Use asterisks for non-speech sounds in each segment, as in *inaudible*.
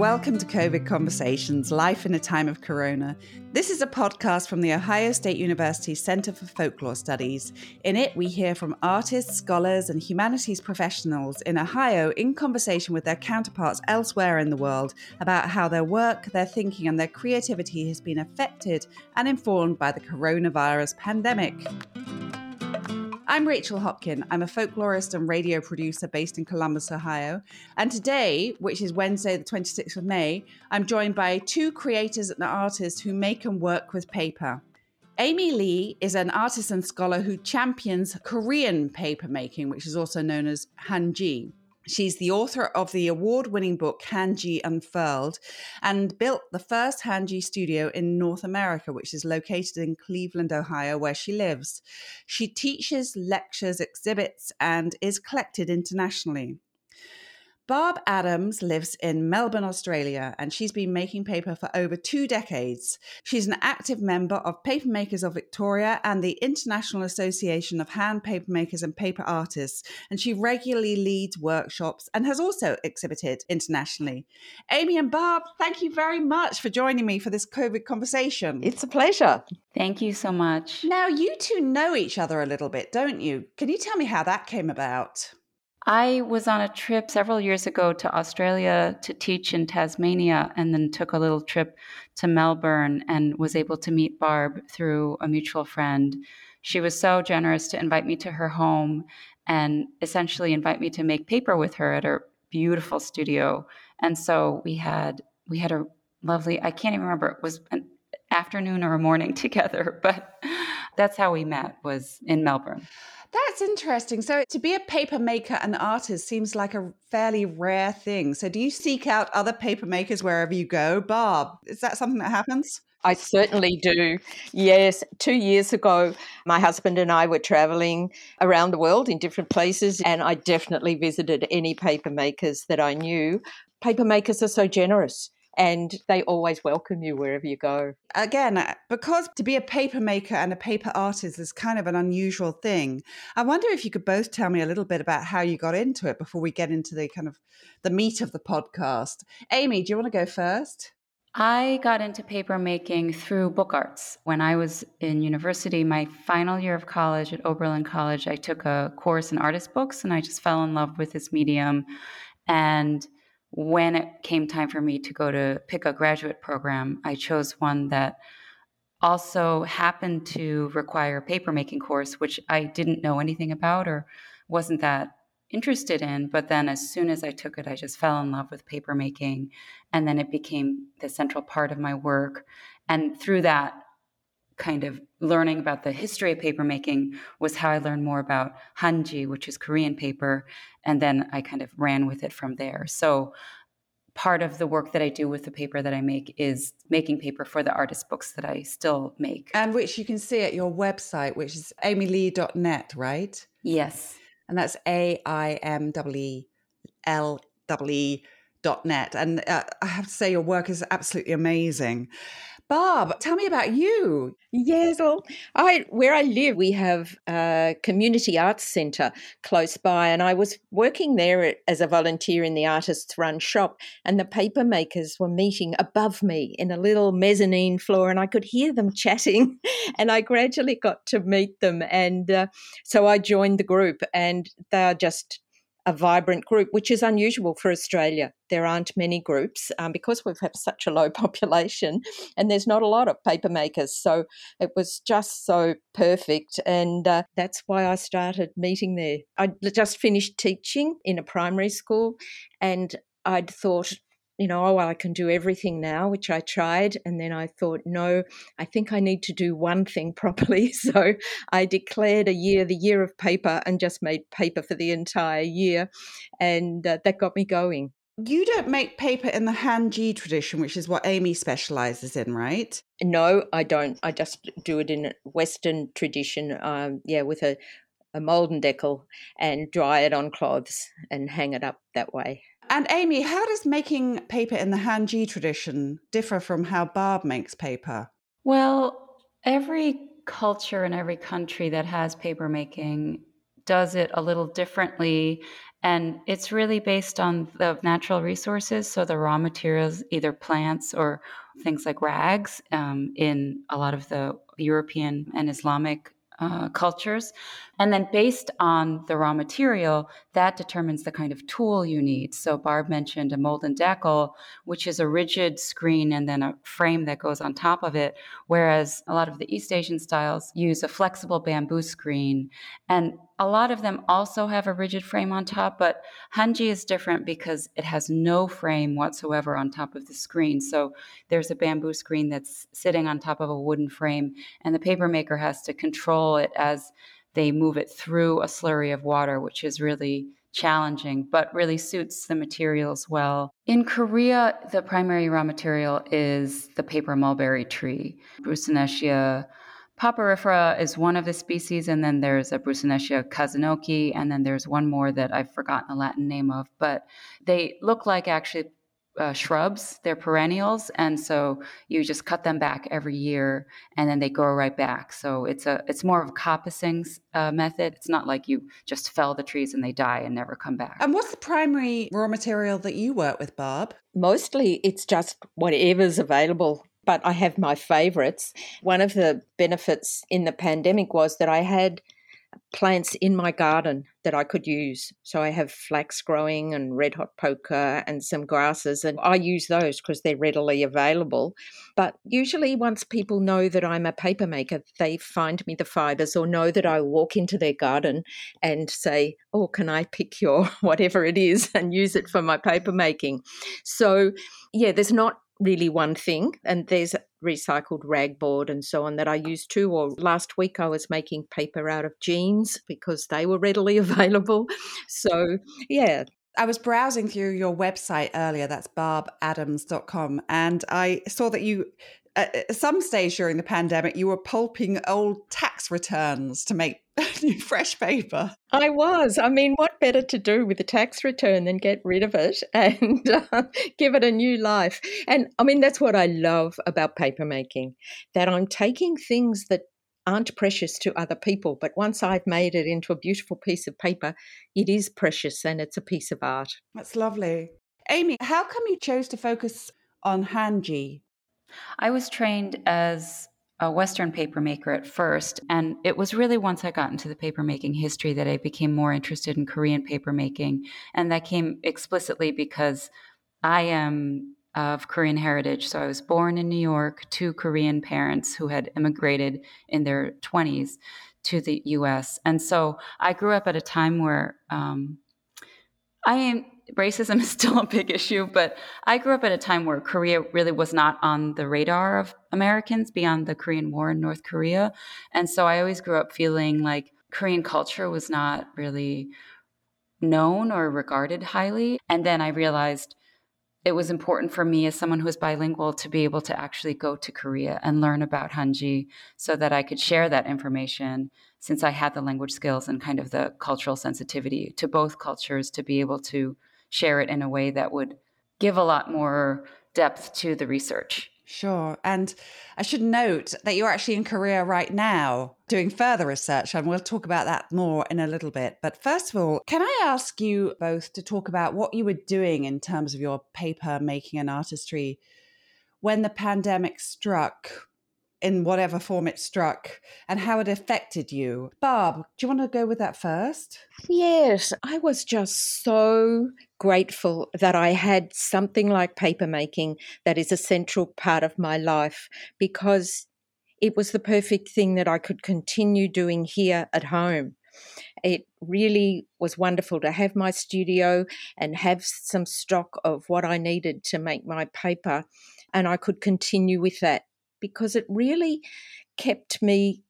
welcome to COVID Conversations Life in a Time of Corona. This is a podcast from the Ohio State University Center for Folklore Studies. In it, we hear from artists, scholars, and humanities professionals in Ohio in conversation with their counterparts elsewhere in the world about how their work, their thinking, and their creativity has been affected and informed by the coronavirus pandemic. I'm Rachel Hopkin. I'm a folklorist and radio producer based in Columbus, Ohio. And today, which is Wednesday, the 26th of May, I'm joined by two creators and artists who make and work with paper. Aimee Lee is an artist and scholar who champions Korean paper making, which is also known as Hanji. She's the author of the award winning book Hanji Unfurled and built the first Hanji studio in North America, which is located in Cleveland, Ohio, where she lives. She teaches, lectures, exhibits, and is collected internationally. Barb Adams lives in Melbourne, Australia, and she's been making paper for over two decades. She's an active member of Papermakers of Victoria and the International Association of Hand Papermakers and Paper Artists, and she regularly leads workshops and has also exhibited internationally. Aimee and Barb, thank you very much for joining me for this COVID conversation. It's a pleasure. Thank you so much. Now, you two know each other a little bit, don't you? Can you tell me how that came about? I was on a trip several years ago to Australia to teach in Tasmania and then took a little trip to Melbourne and was able to meet Barb through a mutual friend. She was so generous to invite me to her home and essentially invite me to make paper with her at her beautiful studio. And so we had we had a lovely I can't even remember it was an afternoon or a morning *laughs* together, but that's how we met was in Melbourne. That's interesting. So, to be a paper maker and artist seems like a fairly rare thing. So, do you seek out other paper makers wherever you go? Barb, is that something that happens? I certainly do. Yes. Two years ago, my husband and I were traveling around the world in different places, and I definitely visited any paper makers that I knew. Paper makers are so generous and they always welcome you wherever you go. Again, uh, because to be a paper maker and a paper artist is kind of an unusual thing. I wonder if you could both tell me a little bit about how you got into it before we get into the kind of the meat of the podcast. Aimee, do you want to go first? I got into paper making through book arts. When I was in university, my final year of college at Oberlin College, I took a course in artist books and I just fell in love with this medium. And when it came time for me to go to pick a graduate program, I chose one that also happened to require a papermaking course, which I didn't know anything about or wasn't that interested in. But then as soon as I took it, I just fell in love with papermaking. And then it became the central part of my work. And through that, kind of learning about the history of papermaking was how I learned more about hanji, which is Korean paper, and then I kind of ran with it from there. So part of the work that I do with the paper that I make is making paper for the artist books that I still make. And which you can see at your website, which is aimeelee.net, right? Yes. And that's A I M E L E dot net. And uh, I have to say, your work is absolutely amazing. Barb, tell me about you. Yes, well, I where I live, we have a community arts centre close by, and I was working there as a volunteer in the artists' run shop, and the paper makers were meeting above me in a little mezzanine floor, and I could hear them *laughs* chatting, and I gradually got to meet them, and uh, so I joined the group, and they're just a vibrant group, which is unusual for Australia. There aren't many groups um, because we've had such a low *laughs* population and there's not a lot of paper makers. So it was just so perfect. And uh, that's why I started meeting there. I just finished teaching in a primary school and I'd thought, you know, oh, well, I can do everything now, which I tried. And then I thought, no, I think I need to do one thing *laughs* properly. So I declared a year, the year of paper, and just made paper for the entire year. And uh, that got me going. You don't make paper in the Hanji tradition, which is what Aimee specializes in, right? No, I don't. I just do it in Western tradition, um, yeah, with a, a mold and deckle and dry it on cloths and hang it up that way. And Aimee, how does making paper in the Hanji tradition differ from how Barb makes paper? Well, every culture in every country that has paper making does it a little differently. And it's really based on the natural resources. So the raw materials, either plants or things like rags um, in a lot of the European and Islamic uh, cultures. And then, based on the raw material, that determines the kind of tool you need. So, Barb mentioned a mold and deckle, which is a rigid screen and then a frame that goes on top of it, whereas a lot of the East Asian styles use a flexible bamboo screen. And a lot of them also have a rigid frame on top, but Hanji is different because it has no frame whatsoever on top of the screen. So there's a bamboo screen that's sitting on top of a wooden frame, and the paper maker has to control it as they move it through a slurry of water, which is really challenging, but really suits the materials well. In Korea, the primary raw material is the paper mulberry tree, Broussonetia Papyrifera is one of the species, and then there's a Broussonetia kazinoki, and then there's one more that I've forgotten the Latin name of, but they look like actually uh, shrubs. They're perennials, and so you just cut them back every year, and then they grow right back. So it's a it's more of a coppicing uh, method. It's not like you just fell the trees and they die and never come back. And what's the primary raw material that you work with, Barb? Mostly, it's just whatever's available but I have my favorites. One of the benefits in the pandemic was that I had plants in my garden that I could use. So I have flax growing and red hot poker and some grasses, and I use those because they're readily available. But usually, once people know that I'm a paper maker, they find me the fibers or know that I walk into their garden and say, Oh, can I pick your *laughs* whatever it is and use it for my paper making? So, yeah, there's not really one thing. And there's recycled ragboard and so on that I use too. Or last week I was making paper out of jeans because they were readily *laughs* available. So, yeah. I was browsing through your website earlier, that's barbadams.com, and I saw that you at some stage during the pandemic, you were pulping old tax returns to make *laughs* new fresh paper. I was. I mean, what better to do with a tax return than get rid of it *laughs* and uh, give it a new life? And I mean, that's what I love about paper making that I'm taking things that aren't precious to other people, but once I've made it into a beautiful piece of paper, it is precious and it's a piece of art. That's lovely. Aimee, how come you chose to focus on Hanji I was trained as a Western papermaker at first, and it was really once I got into the papermaking history that I became more interested in Korean papermaking. And that came explicitly because I am of Korean heritage. So I was born in New York to Korean parents who had immigrated in their 20s to the US. And so I grew up at a time where um, I am racism is *laughs* still a big issue, but I grew up at a time where Korea really was not on the radar of Americans beyond the Korean War in North Korea. And so I always grew up feeling like Korean culture was not really known or regarded highly. And then I realized it was important for me as someone who is bilingual to be able to actually go to Korea and learn about Hanji so that I could share that information since I had the language skills and kind of the cultural sensitivity to both cultures to be able to share it in a way that would give a lot more depth to the research. Sure. And I should note that you're actually in Korea right now doing further research, and we'll talk about that more in a little bit. But first of all, can I ask you both to talk about what you were doing in terms of your paper making and artistry when the pandemic struck? In whatever form it struck and how it affected you. Barb, do you want to go with that first? Yes, I was just so grateful that I had something like papermaking that is a central part of my life because it was the perfect thing that I could continue doing here at home. It really was wonderful to have my studio and have some stock of what I needed to make my paper, and I could continue with that because it really kept me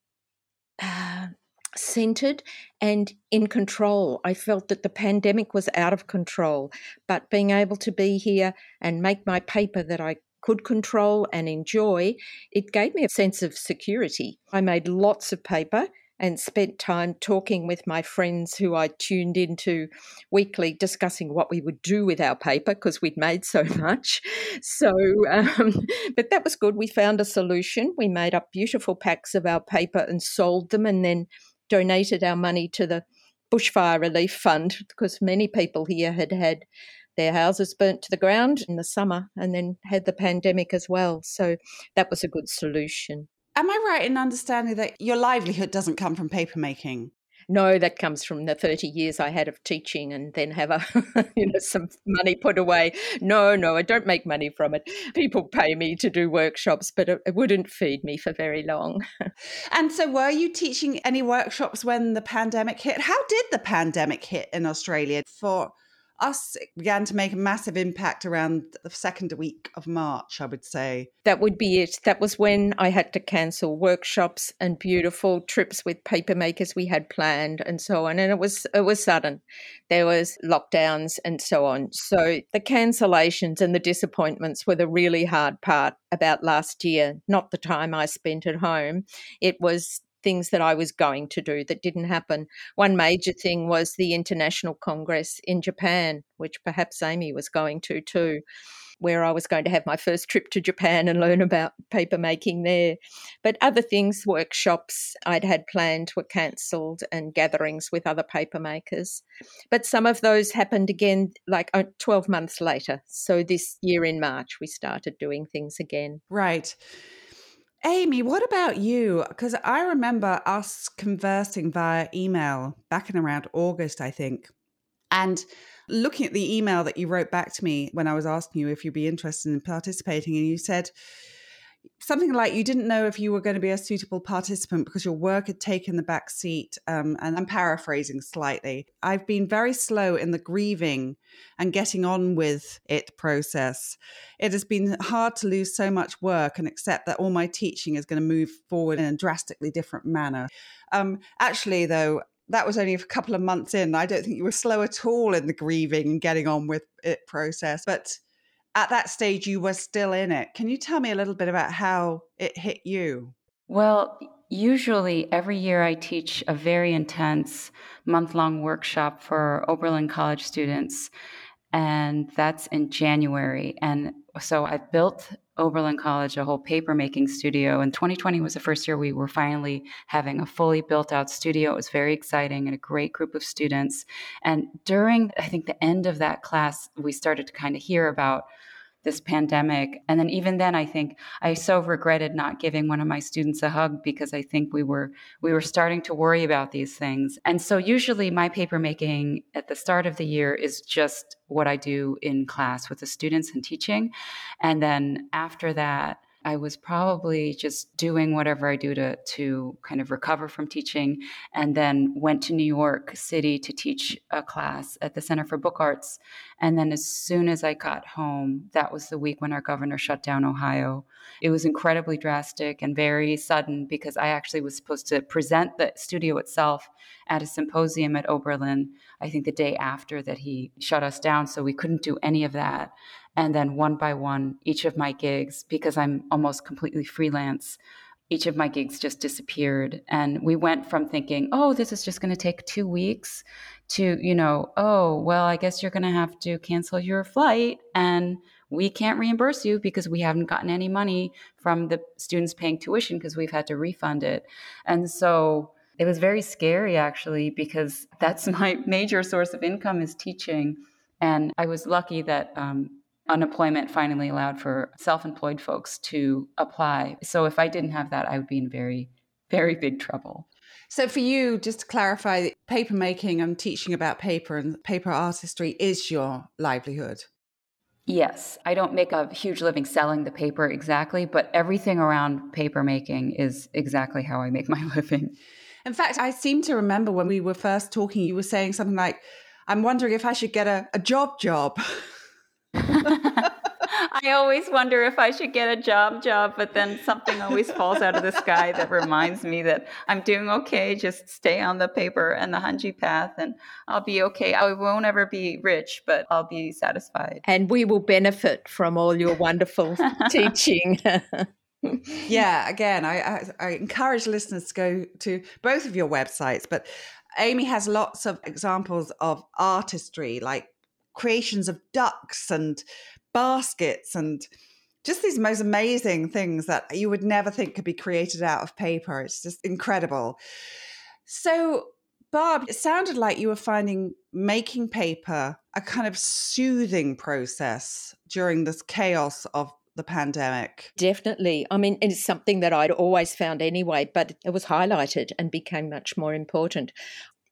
uh, centered and in control. I felt that the pandemic was out of control, but being able to be here and make my paper that I could control and enjoy, it gave me a sense of security. I made lots of paper and spent time talking with my friends who I tuned into weekly, discussing what we would do with our paper because we'd made so *laughs* much. So, um, *laughs* but that was good. We found a solution. We made up beautiful packs of our paper and sold them, and then donated our money to the bushfire relief fund because many people here had had their houses burnt to the ground in the summer and then had the pandemic as well. So that was a good solution. Am I right in understanding that your livelihood doesn't come from papermaking? no, that comes from the 30 years I had of teaching and then have a, *laughs* you know, some money put away. No, no, I don't make money from it. People pay me to do workshops, but it, it wouldn't feed me for very long. *laughs* and so were you teaching any workshops when the pandemic hit? How did the pandemic hit in Australia for us began to make a massive impact around the second week of March, I would say. That would be it. That was when I had to cancel workshops and beautiful trips with papermakers we had planned and so on. And it was it was sudden. There was lockdowns and so on. So the cancellations and the disappointments were the really hard part about last year, not the time I spent at home. It was things that I was going to do that didn't happen. One major thing was the International Congress in Japan, which perhaps Aimee was going to too, where I was going to have my first trip to Japan and learn about paper making there. But other things, workshops I'd had planned were cancelled and gatherings with other paper makers. But some of those happened again like uh, 12 months later. So this year in March, we started doing things again. Right. Aimee, what about you? Because I remember us conversing via email back in around August, I think. And looking at the email that you wrote back to me when I was asking you if you'd be interested in participating, and you said, something like you didn't know if you were going to be a suitable participant because your work had taken the back seat. Um, and I'm paraphrasing slightly. I've been very slow in the grieving and getting on with it process. It has been hard to lose so much work and accept that all my teaching is going to move forward in a drastically different manner. Um, actually, though, that was only a couple of months in. I don't think you were slow at all in the grieving and getting on with it process. But at that stage you were still in it. Can you tell me a little bit about how it hit you? Well, usually every year I teach a very intense month long workshop for Oberlin College students, and that's in January. And so I've built Oberlin College a whole paper making studio. And 2020 was the first year we were finally having a fully built out studio. It was very exciting and a great group of students. And during, I think, the end of that class, we started to kind of hear about this pandemic. And then even then I think I so regretted not giving one of my students a hug because I think we were we were starting to worry about these things. And so usually my paper making at the start of the year is just what I do in class with the students and teaching. And then after that I was probably just doing whatever I do to to kind of recover from teaching, and then went to New York City to teach a class at the Center for Book Arts. And then as soon as I got home, that was the week when our governor shut down Ohio. It was incredibly drastic and very sudden because I actually was supposed to present the studio itself at a symposium at Oberlin. I think the day after that he shut us down, so we couldn't do any of that. And then one by one, each of my gigs, because I'm almost completely freelance, each of my gigs just disappeared. And we went from thinking, oh, this is just going to take two weeks to, you know, oh, well, I guess you're going to have to cancel your flight and we can't reimburse you because we haven't gotten any money from the students paying tuition because we've had to refund it. And so it was very scary actually because that's *laughs* my major source of income is teaching. And I was lucky that um, unemployment finally allowed for self employed folks to apply. So if I didn't have that, I would be in very, very big trouble. So for you, just to clarify, paper making and teaching about paper and paper artistry is your livelihood. Yes, I don't make a huge living selling the paper exactly, but everything around paper making is exactly how I make my *laughs* living. In fact, I seem to remember when we were first talking, you were saying something like, I'm wondering if I should get a, a job job. *laughs* *laughs* I always wonder if I should get a job job, but then something always falls out of the sky that reminds me that I'm doing okay. Just stay on the paper and the Hanji path, and I'll be okay. I won't ever be rich, but I'll be satisfied. And we will benefit from all your wonderful *laughs* teaching. *laughs* yeah, again, I, I, I encourage listeners to go to both of your websites, but Amy has lots of examples of artistry, like creations of ducks and baskets and just these most amazing things that you would never think could be created out of paper. It's just incredible. So, Barb, it sounded like you were finding making paper a kind of soothing process during this chaos of the pandemic. Definitely. I mean, it's something that I'd always found anyway, but it was highlighted and became much more important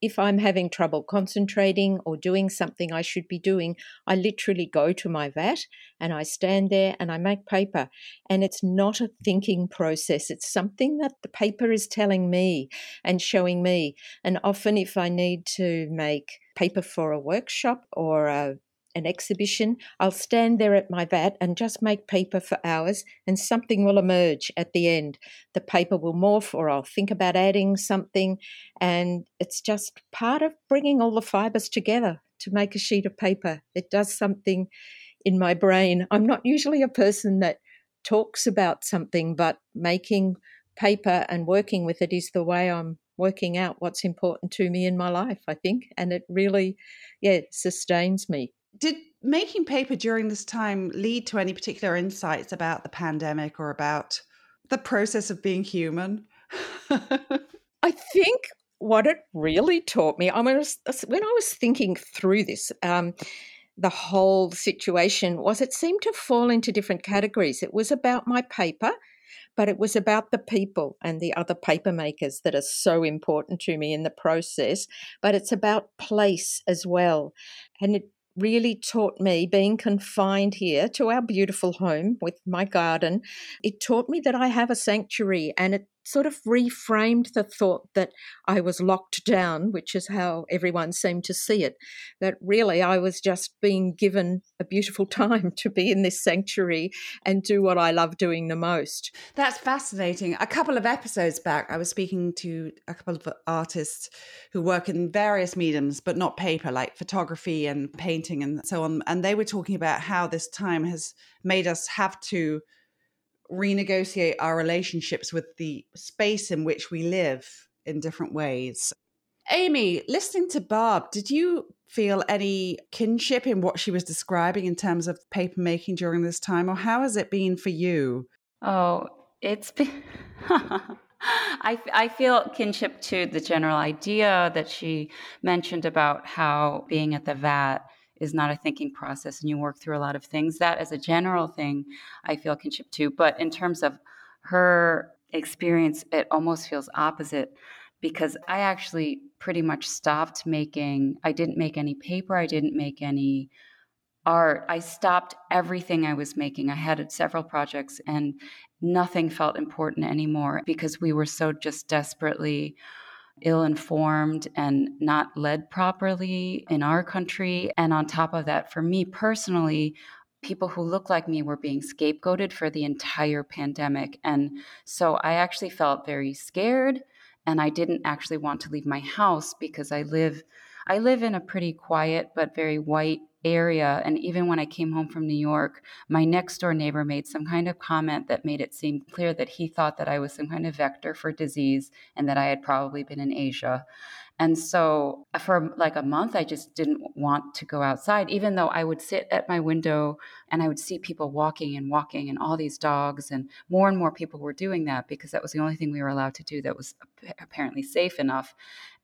if I'm having trouble concentrating or doing something I should be doing, I literally go to my vat and I stand there and I make paper. And it's not a thinking process, it's something that the paper is telling me and showing me. And often, if I need to make paper for a workshop or a an exhibition, I'll stand there at my vat and just make paper for hours, and something will emerge at the end. The paper will morph, or I'll think about adding something, and it's just part of bringing all the fibers together to make a sheet of paper. It does something in my brain. I'm not usually a person that talks about something, but making paper and working with it is the way I'm working out what's important to me in my life, I think. And it really, yeah, sustains me. Did making paper during this time lead to any particular insights about the pandemic or about the process of being human? *laughs* I think what it really taught me, I mean, when I was thinking through this, um, the whole situation was it seemed to fall into different categories. It was about my paper, but it was about the people and the other paper makers that are so important to me in the process. But it's about place as well. And it really taught me being confined here to our beautiful home with my garden. It taught me that I have a sanctuary and it sort of reframed the thought that I was locked down, which is how everyone seemed to see it. That really I was just being given a beautiful *laughs* time to be in this sanctuary and do what I love doing the most. That's fascinating. A couple of episodes back, I was speaking to a couple of artists who work in various mediums, but not paper, like photography and painting and so on. And they were talking about how this time has made us have to renegotiate our relationships with the space in which we live in different ways. Aimee, listening to Barb, did you feel any kinship in what she was describing in terms of paper making during this time, or how has it been for you? Oh, it's been. *laughs* I, I feel kinship to the general idea that she mentioned about how being at the vat is not a thinking process and you work through a lot of things. That, as a general thing, I feel kinship to. But in terms of her experience, it almost feels opposite because I actually pretty much stopped making, I didn't make any paper, I didn't make any art. I stopped everything I was making. I had several projects and nothing felt important anymore because we were so just desperately ill informed and not led properly in our country. And on top of that, for me personally, people who look like me were being scapegoated for the entire pandemic. And so I actually felt very scared and I didn't actually want to leave my house because I live I live in a pretty quiet but very white area. And even when I came home from New York, my next door neighbor made some kind of comment that made it seem clear that he thought that I was some kind of vector for disease and that I had probably been in Asia. And so uh, for like a month, I just didn't want to go outside, even though I would sit at my window and I would see people walking and walking and all these dogs. And more and more people were doing that because that was the only thing we were allowed to do that was apparently safe enough.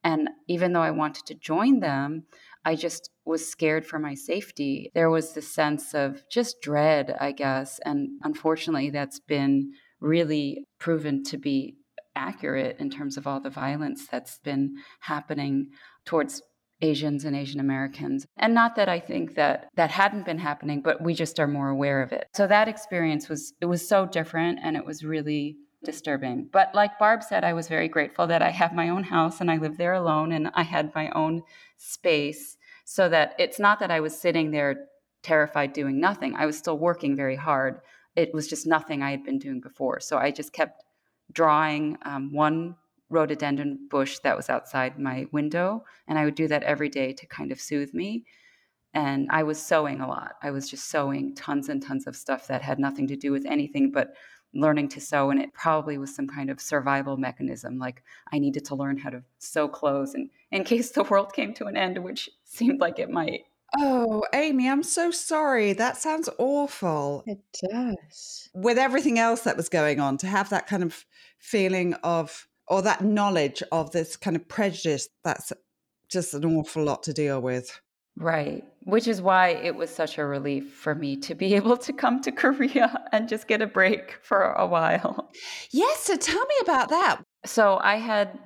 And even though I wanted to join them, I just was scared for my safety. There was this sense of just dread, I guess. And unfortunately, that's been really proven to be accurate in terms of all the violence that's been happening towards Asians and Asian Americans. And not that I think that that hadn't been happening, but we just are more aware of it. So that experience was it was so different and it was really disturbing. But like Barb said, I was very grateful that I have my own house and I live there alone and I had my own space so that it's not that I was sitting there terrified doing nothing. I was still working very hard. It was just nothing I had been doing before. So I just kept drawing um, one rhododendron bush that was outside my window. And I would do that every day to kind of soothe me. And I was sewing a lot. I was just sewing tons and tons of stuff that had nothing to do with anything but learning to sew and it probably was some kind of survival mechanism like i needed to learn how to sew clothes and in case the world came to an end which seemed like it might. Oh aimee i'm so sorry. That sounds awful. It does. With everything else that was going on to have that kind of feeling of or that knowledge of this kind of prejudice that's just an awful lot to deal with. Right. Which is why it was such a relief for me to be *laughs* able to come to Korea and just get a break for a while. Yes. So tell me about that. So I had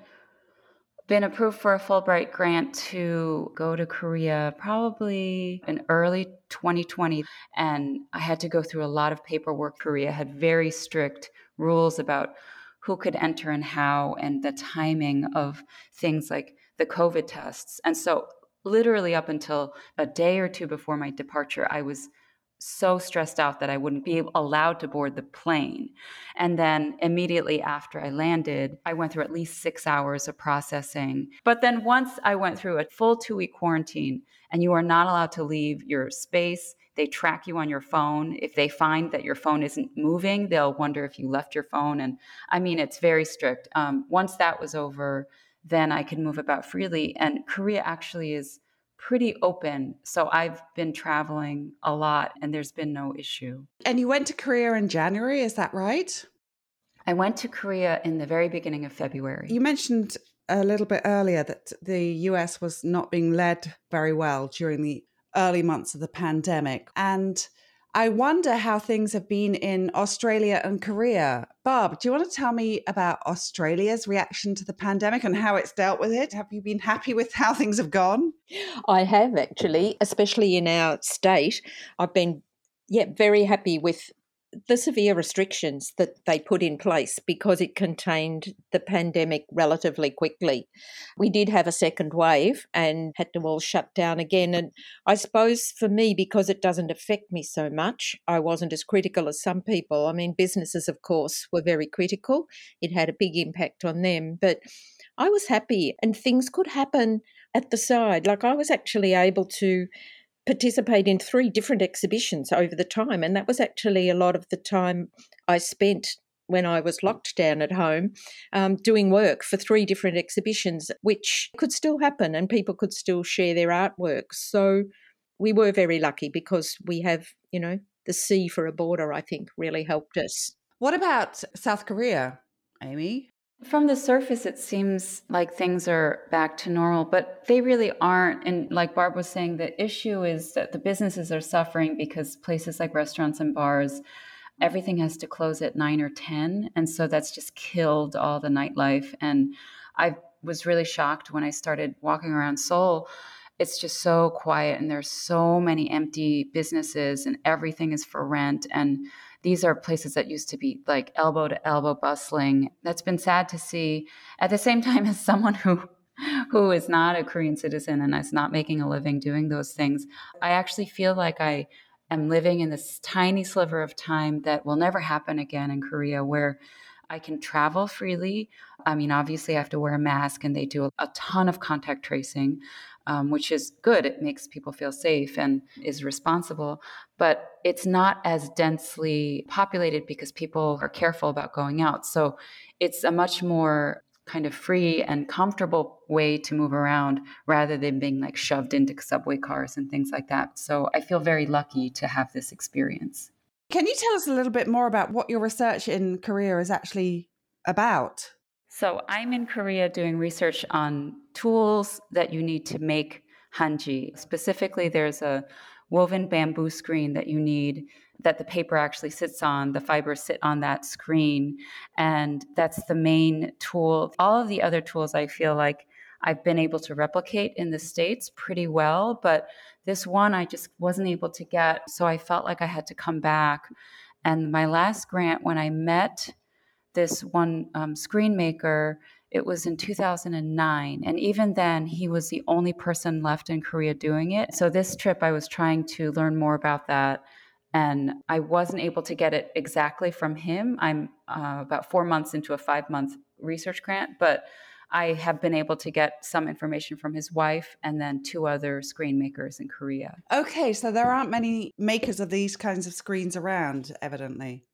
been approved for a Fulbright grant to go to Korea probably in early 2020. And I had to go through a lot of paperwork. Korea had very strict rules about who could enter and how, and the timing of things like the COVID tests. And so, literally, up until a day or two before my departure, I was so stressed out that I wouldn't be allowed to board the plane. And then immediately after I landed, I went through at least six hours of processing. But then once I went through a full two week quarantine, and you are not allowed to leave your space, they track you on your phone. If they find that your phone isn't moving, they'll wonder if you left your phone. And I mean, it's very strict. Um, once that was over, then I can move about freely. And Korea actually is pretty open. So I've been traveling a lot and there's been no issue. And you went to Korea in January, is that right? I went to Korea in the very beginning of February. You mentioned a little bit earlier that the US was not being led very well during the early months of the pandemic. And I wonder how things have been in Australia and Korea. Barb, do you want to tell me about Australia's reaction to the pandemic and how it's dealt with it? Have you been happy with how things have gone? I have actually, especially in our state. I've been yeah, very happy with the severe restrictions that they put in place because it contained the pandemic relatively quickly. We did have a second wave and had to all shut down again. And I suppose for me, because it doesn't affect me so much, I wasn't as critical as some people. I mean, businesses, of course, were very critical, it had a big impact on them. But I was happy, and things could happen at the side. Like I was actually able to participate in three different exhibitions over the time. And that was actually a lot of the time I spent when I was locked down at home um, doing work for three different exhibitions, which could still happen and people could still share their artwork. So we were very lucky because we have, you know, the sea for a border, I think, really helped us. What about South Korea, Aimee? From the surface, it seems like things are back to normal, but they really aren't. And like Barb was saying, the issue is that the businesses are suffering because places like restaurants and bars, everything has to close at nine or 10. And so that's just killed all the nightlife. And I was really shocked when I started walking around Seoul. It's just so quiet, and there's so many empty businesses, and everything is for rent. And these are places that used to be like elbow to elbow bustling. That's been sad to see. At the same *laughs* time, as someone who who is not a Korean citizen and is not making a living doing those things, I actually feel like I am living in this tiny sliver of time that will never happen again in Korea where I can travel freely. I mean, obviously, I have to wear a mask and they do a ton of contact tracing um, which is good. It makes people feel safe and is responsible. But it's not as densely populated because people are careful about going out. So it's a much more kind of free and comfortable way to move around rather than being like shoved into subway cars and things like that. So I feel very lucky to have this experience. Can you tell us a little bit more about what your research in Korea is actually about? So I'm in Korea doing research on tools that you need to make hanji. Specifically, there's a woven bamboo screen that you need that the paper actually sits on. The fibers sit on that screen. And that's the main tool. All of the other tools I feel like I've been able to replicate in the States pretty well. But this one I just wasn't able to get. So I felt like I had to come back. And my last grant, when I met this one um, screen maker. It was in 2009. And even then, he was the only person left in Korea doing it. So, this trip, I was trying to learn more about that. And I wasn't able to get it exactly from him. I'm uh, about four months into a five month research grant, but I have been able to get some information from his wife and then two other screen makers in Korea. Okay, so there aren't many makers of these kinds of screens around, evidently.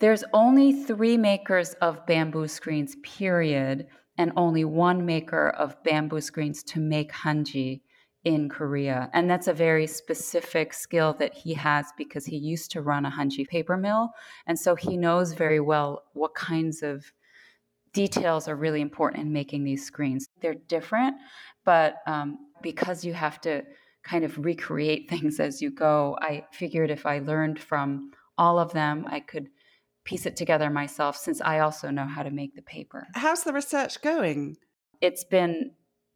There's only three makers of bamboo screens, period, and only one maker of bamboo screens to make hanji in Korea. And that's a very specific skill that he has because he used to run a hanji paper mill. And so he knows very well what kinds of details are really important in making these screens. They're different, But um, because you have to kind of recreate *laughs* things as you go, I figured if I learned from all of them, I could piece it together myself since I also know how to make the paper. How's the research going? It's been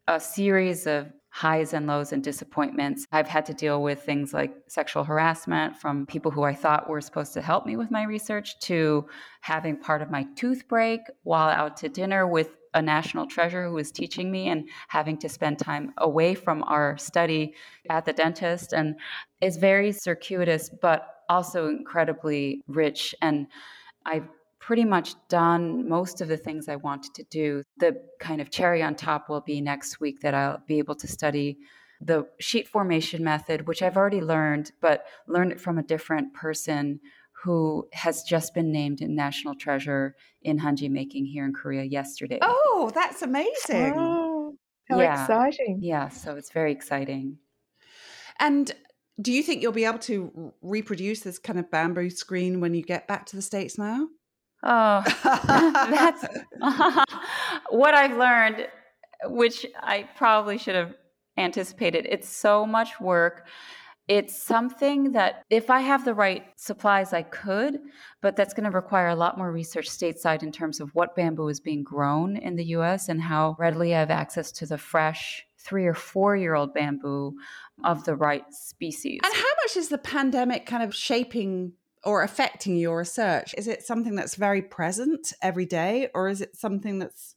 a series of highs and lows and disappointments. I've had to deal with things like sexual harassment from people who I thought were supposed to help me with my research to having part of my tooth break while out to dinner with a national treasure who was teaching me and having to spend time away from our study at the dentist and it's very circuitous but also incredibly rich and I've pretty much done most of the things I wanted to do. The kind of cherry on top will be next week that I'll be able to study the sheet formation method, which I've already learned, but learned it from a different person who has just been named in National Treasure in Hanji making here in Korea yesterday. Oh, that's amazing. Oh, how Yeah. exciting. Yeah, so it's very exciting. And do you think you'll be able to reproduce this kind of bamboo screen when you get back to the States now? Oh, *laughs* that's *laughs* what I've learned, which I probably should have anticipated. It's so much work. It's something that if I have the right supplies, I could, but that's going to require a lot more research stateside in terms of what bamboo is being grown in the US and how readily I have access to the fresh three or four year old bamboo of the right species. And how much is the pandemic kind of shaping or affecting your research? Is it something that's very present every day, or is it something that's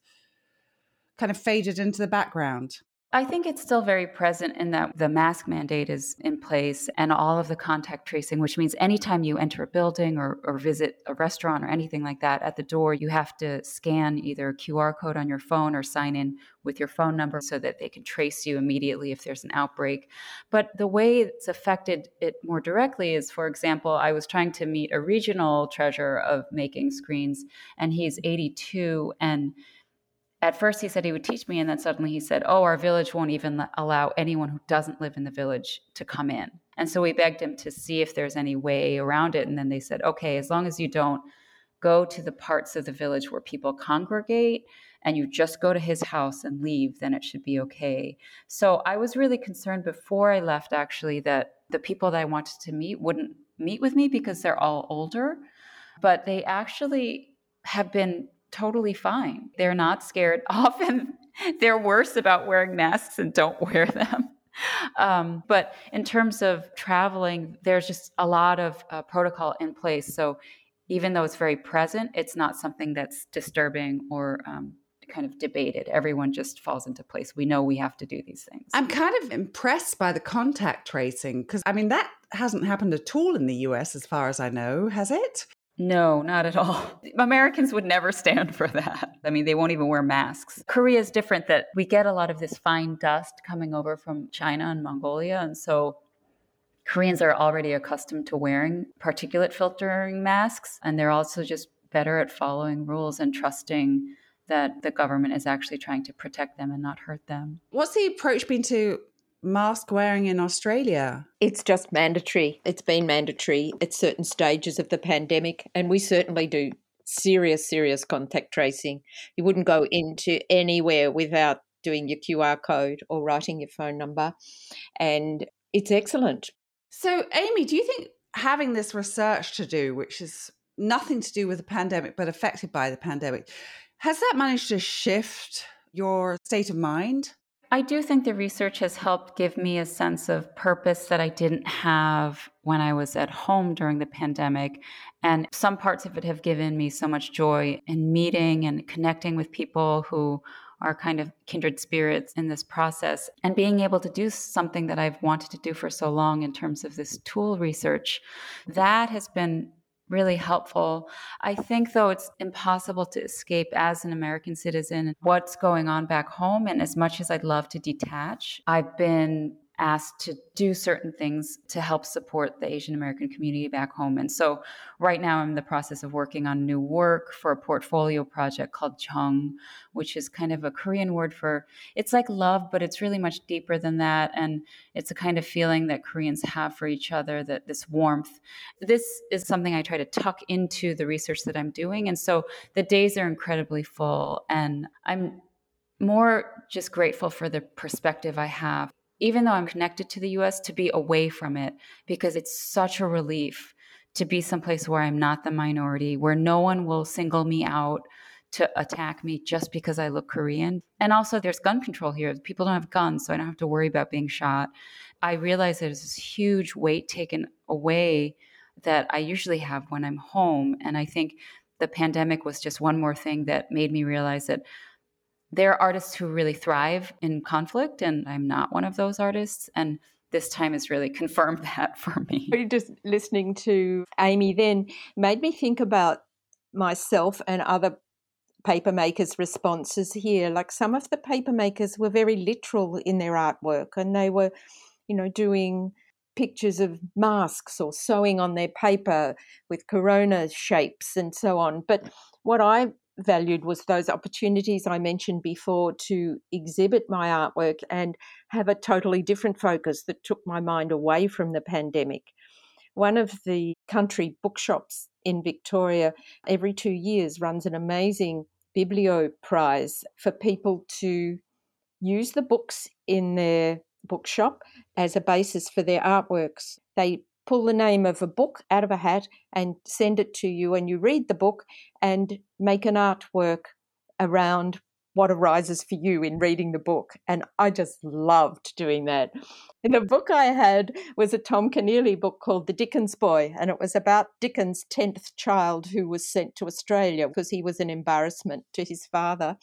kind of faded into the background? I think it's still very present in that the mask mandate is in place and all of the contact tracing, which means anytime you enter a building or, or visit a restaurant or anything like that, at the door, you have to scan either a QR code on your phone or sign in with your phone number so that they can trace you immediately if there's an outbreak. But the way it's affected it more directly is, for example, I was trying to meet a regional treasure of making screens, and he's 82 and at first he said he would teach me and then suddenly he said oh our village won't even allow anyone who doesn't live in the village to come in. And so we begged him to see if there's any way around it and then they said okay as long as you don't go to the parts of the village where people congregate and you just go to his house and leave then it should be okay. So i was really concerned before i left actually that the people that i wanted to meet wouldn't meet with me because they're all older but they actually have been totally fine. They're not scared. *laughs* Often they're worse about wearing masks and don't wear them. Um, but in terms of traveling, there's just a lot of uh, protocol in place. So even though it's very present, it's not something that's disturbing or um, kind of debated. Everyone just falls into place. We know we have to do these things. I'm kind of impressed by the contact tracing because, I mean, that hasn't happened at all in the US as far as I know, has it? No, not at all. *laughs* Americans would never stand for that. I mean, they won't even wear masks. Korea is different that we get a lot of this fine dust coming over from China and Mongolia. And so Koreans are already accustomed to wearing particulate filtering masks. And they're also just better at following rules and trusting that the government is actually trying to protect them and not hurt them. What's the approach been to mask wearing in Australia? It's just mandatory. It's been mandatory at certain stages of the pandemic, and we certainly do serious, serious contact tracing. You wouldn't go into anywhere without doing your QR code or writing your phone number, and it's excellent. So, Aimee, do you think having this research to do, which is nothing to do with the pandemic but affected by the pandemic, has that managed to shift your state of mind? I do think the research has helped give me a sense of purpose that I didn't have when I was at home during the pandemic. And some parts of it have given me so much joy in meeting and connecting with people who are kind of kindred spirits in this process and being able to do something that I've wanted to do for so long in terms of this tool research. That has been really helpful. I think, though, it's impossible to escape as an American citizen what's going on back home. And as much as I'd love to detach, I've been asked to do certain things to help support the Asian American community back home. And so right now I'm in the process of working on new work for a portfolio project called Chung, which is kind of a Korean word for it's like love, but it's really much deeper than that. And it's a kind of feeling that Koreans have for each other, that this warmth. This is something I try to tuck into the research that I'm doing. And so the days are incredibly full and I'm more just grateful for the perspective I have, even though I'm connected to the US, to be away from it because it's such a relief to be someplace where I'm not the minority, where no one will single me out to attack me just because I look Korean. And also, there's gun control here. People don't have guns, so I don't have to worry about being shot. I realize there's this huge weight taken away that I usually have when I'm home. And I think the pandemic was just one more thing that made me realize that there are artists who really thrive in conflict, and I'm not one of those artists. And this time has really *laughs* confirmed that for me. Just listening to Aimee then made me think about myself and other paper makers' responses here. Like some of the paper makers were very literal in their artwork and they were, you know, doing pictures of masks or sewing on their paper with corona shapes and so on. But what I valued was those opportunities I mentioned before to exhibit my artwork and have a totally different focus that took my mind away from the pandemic. One of the country bookshops in Victoria every two years runs an amazing Biblio Prize for people to use the books in their bookshop as a basis for their artworks. They pull the name of a book out of a hat and send it to you, and you read the book and make an artwork around what arises for you in reading the book. And I just loved doing that. And the book I had was a Tom Keneally book called The Dickens Boy, and it was about Dickens' 10th child who was sent to Australia because he was an embarrassment to his father.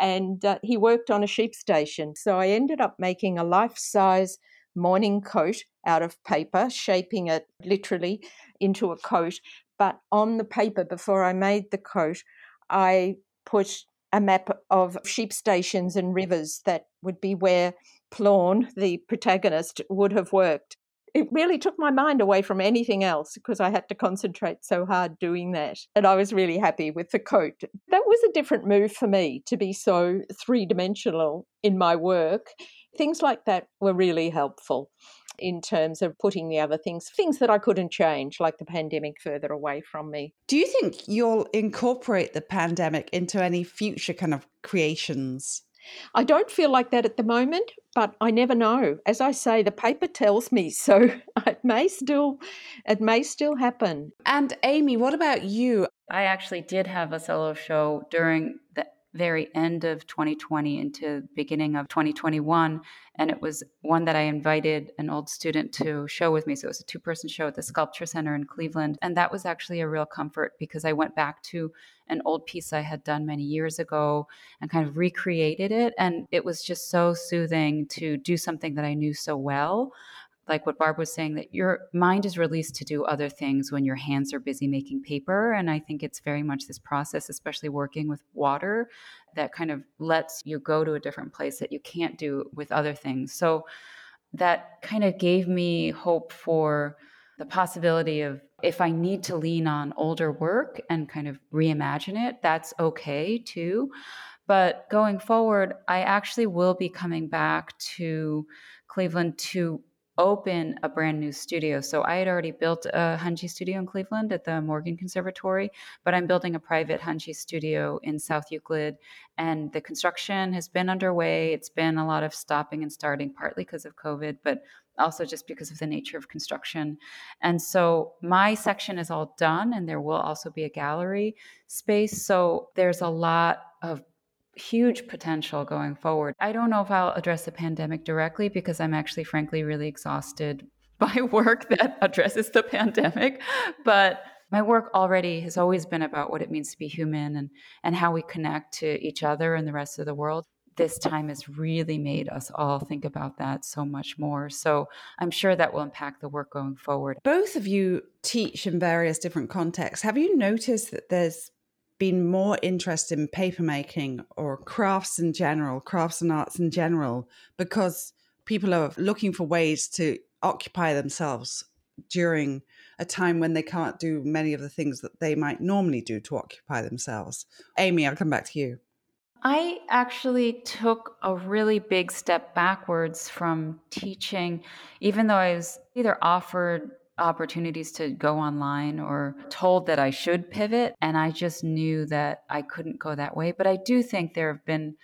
And uh, he worked on a sheep station. So I ended up making a life size morning coat out of paper, shaping it literally into a coat. But on the paper, before I made the coat, I put a map of sheep stations and rivers that would be where Plorn, the protagonist, would have worked. It really took my mind away from anything else because I had to concentrate so hard doing that. And I was really happy with the coat. That was a different move for me to be so three dimensional in my work. Things like that were really helpful in terms of putting the other things, things that I couldn't change, like the pandemic, further away from me. Do you think you'll incorporate the pandemic into any future kind of creations? I don't feel like that at the moment, but I never know. As I say, the paper tells me, *laughs* so it may still it may still happen. And Aimee, what about you? I actually did have a solo show during the very end of 2020 into beginning of 2021 and it was one that i invited an old student to show with me. So it was a two person show at the sculpture center in cleveland and that was actually a real comfort because i went back to an old piece i had done many years ago and kind of recreated it and it was just so soothing to do something that i knew so well like what Barb was saying, that your mind is released to do other things when your hands are busy making paper. And I think it's very much this process, especially working with water, that kind of lets you go to a different place that you can't do with other things. So that kind of gave me hope for the possibility of if I need to lean on older work and kind of reimagine it, that's okay too. But going forward, I actually will be coming back to Cleveland to open a brand new studio. So I had already built a Hanji studio in Cleveland at the Morgan Conservatory, but I'm building a private Hanji studio in South Euclid. And the construction has been underway. It's been a lot of stopping and starting, partly because of COVID, but also just because of the nature of construction. And so my section is all done, and there will also be a gallery space. So there's a lot of huge potential going forward. I don't know if I'll address the pandemic directly because I'm actually, frankly, really exhausted *laughs* by work that *laughs* addresses the pandemic. But my work already has always been about what it means to be human and, and how we connect to each other and the rest of the world. This time has really made us all think about that so much more. So I'm sure that will impact the work going forward. Both of you teach in various different contexts. Have you noticed that there's been more interest in papermaking or crafts in general, crafts and arts in general, because people are looking for ways to occupy themselves during a time when they can't do many of the things that they might normally do to occupy themselves. Aimee, I'll come back to you. I actually took a really big step backwards from teaching, even though I was either offered opportunities to go online or told that I should pivot. And I just knew that I couldn't go that way. But I do think there have been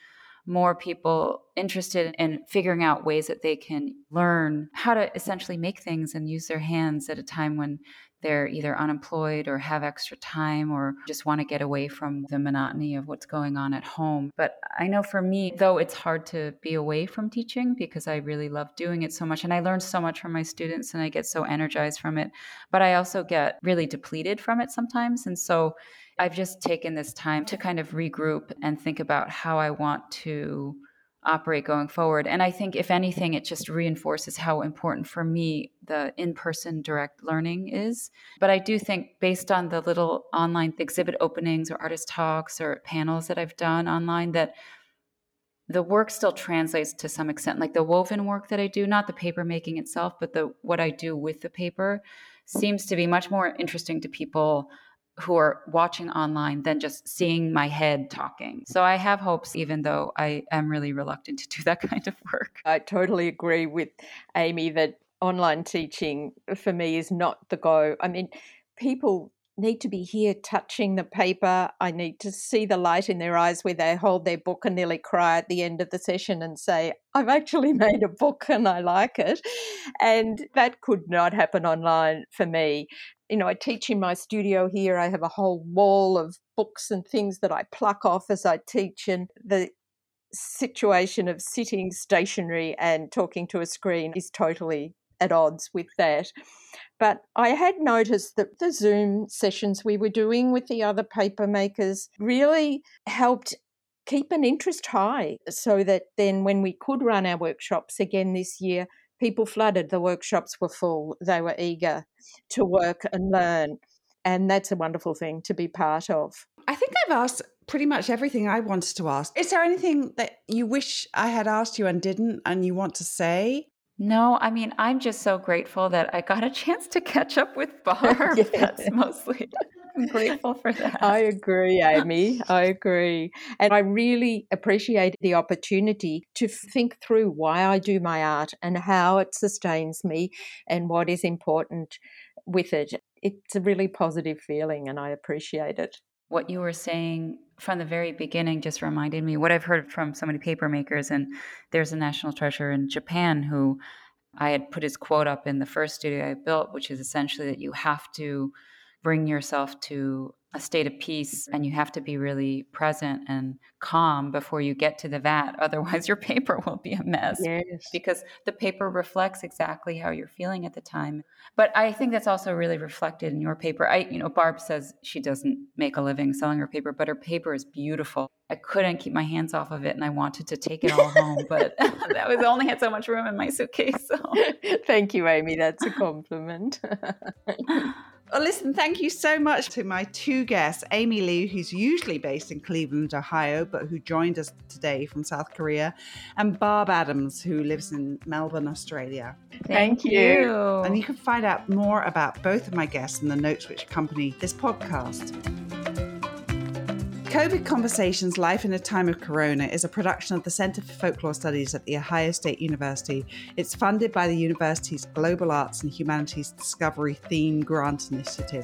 more people interested in figuring out ways that they can learn how to essentially make things and use their hands at a time when they're either unemployed or have extra time or just want to get away from the monotony of what's going on at home. But I know for me, though it's hard to be away from teaching because I really love doing it so much and I learn so much from my students and I get so energized from it, but I also get really depleted from it sometimes. And so I've just taken this time to kind of regroup and think about how I want to operate going forward. And I think, if anything, it just reinforces how important for me the in person direct learning is. But I do think, based on the little online exhibit openings or artist talks or panels that I've done online, that the work still translates to some extent like the woven work that i do not the paper making itself but the what i do with the paper seems to be much more interesting to people who are watching online than just seeing my head talking. So I have hopes, even though I am really reluctant to do that *laughs* kind of work. I totally agree with Aimee that online teaching for me is not the go. I mean, people need to be here touching the paper. I need to see the light in their eyes where they hold their book and nearly cry at the end of the session and say, I've actually *laughs* made a book and I like it. And that could not happen online for me you know, I teach in my studio here. I have a whole wall of books and things that I pluck off as I teach. And the situation of sitting stationary and talking to a screen is totally at odds with that. But I had noticed that the Zoom sessions we were doing with the other paper makers really helped keep an interest high so that then when we could run our workshops again this year, people flooded. The workshops were full. They were eager to work and learn. And that's a wonderful thing to be part of. I think I've asked pretty much everything I wanted to ask. Is there anything that you wish I had asked you and didn't and you want to say? No, I mean, I'm just so grateful that I got a chance to catch up with *laughs* Barb. yeah. That's mostly I'm grateful for that. I agree, Aimee. I agree. And I really appreciate the opportunity to think through why I do my art and how it sustains me and what is important with it. It's a really positive feeling and I appreciate it. What you were saying from the very beginning just reminded me what I've heard from so many paper makers. And there's a national treasure in Japan who I had put his quote up in the first studio I built, which is essentially that you have to bring yourself to a state of peace mm-hmm. and you have to be really present and calm before you get to the vat *laughs* otherwise your paper will be a mess yes. because the paper reflects exactly how you're feeling at the time. But i think that's also really reflected in your paper. I you know barb says she doesn't make a living selling her paper but her paper is beautiful. I couldn't keep my hands off of it and i wanted to take it all home *laughs* but *laughs* that was only had so much room in my suitcase so. Thank you aimee. That's a compliment well, listen, thank you so much to my two guests, Aimee Lee, who's usually based in Cleveland, Ohio, but who joined us today from South Korea, and Barb Adams, who lives in Melbourne, Australia. Thank, thank you. And you can find out more about both of my guests in the notes which accompany this podcast. COVID Conversations Life in a Time of Corona is a production of the Center for Folklore Studies at The Ohio State University. It's funded by the university's Global Arts and Humanities Discovery Theme Grant Initiative.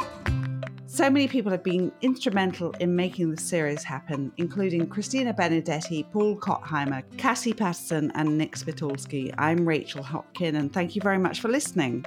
So many people have been instrumental in making the series happen, including Christina Benedetti, Paul Kottheimer, Cassie Patterson, and Nick Spitulski. I'm Rachel Hopkin, and thank you very much for listening.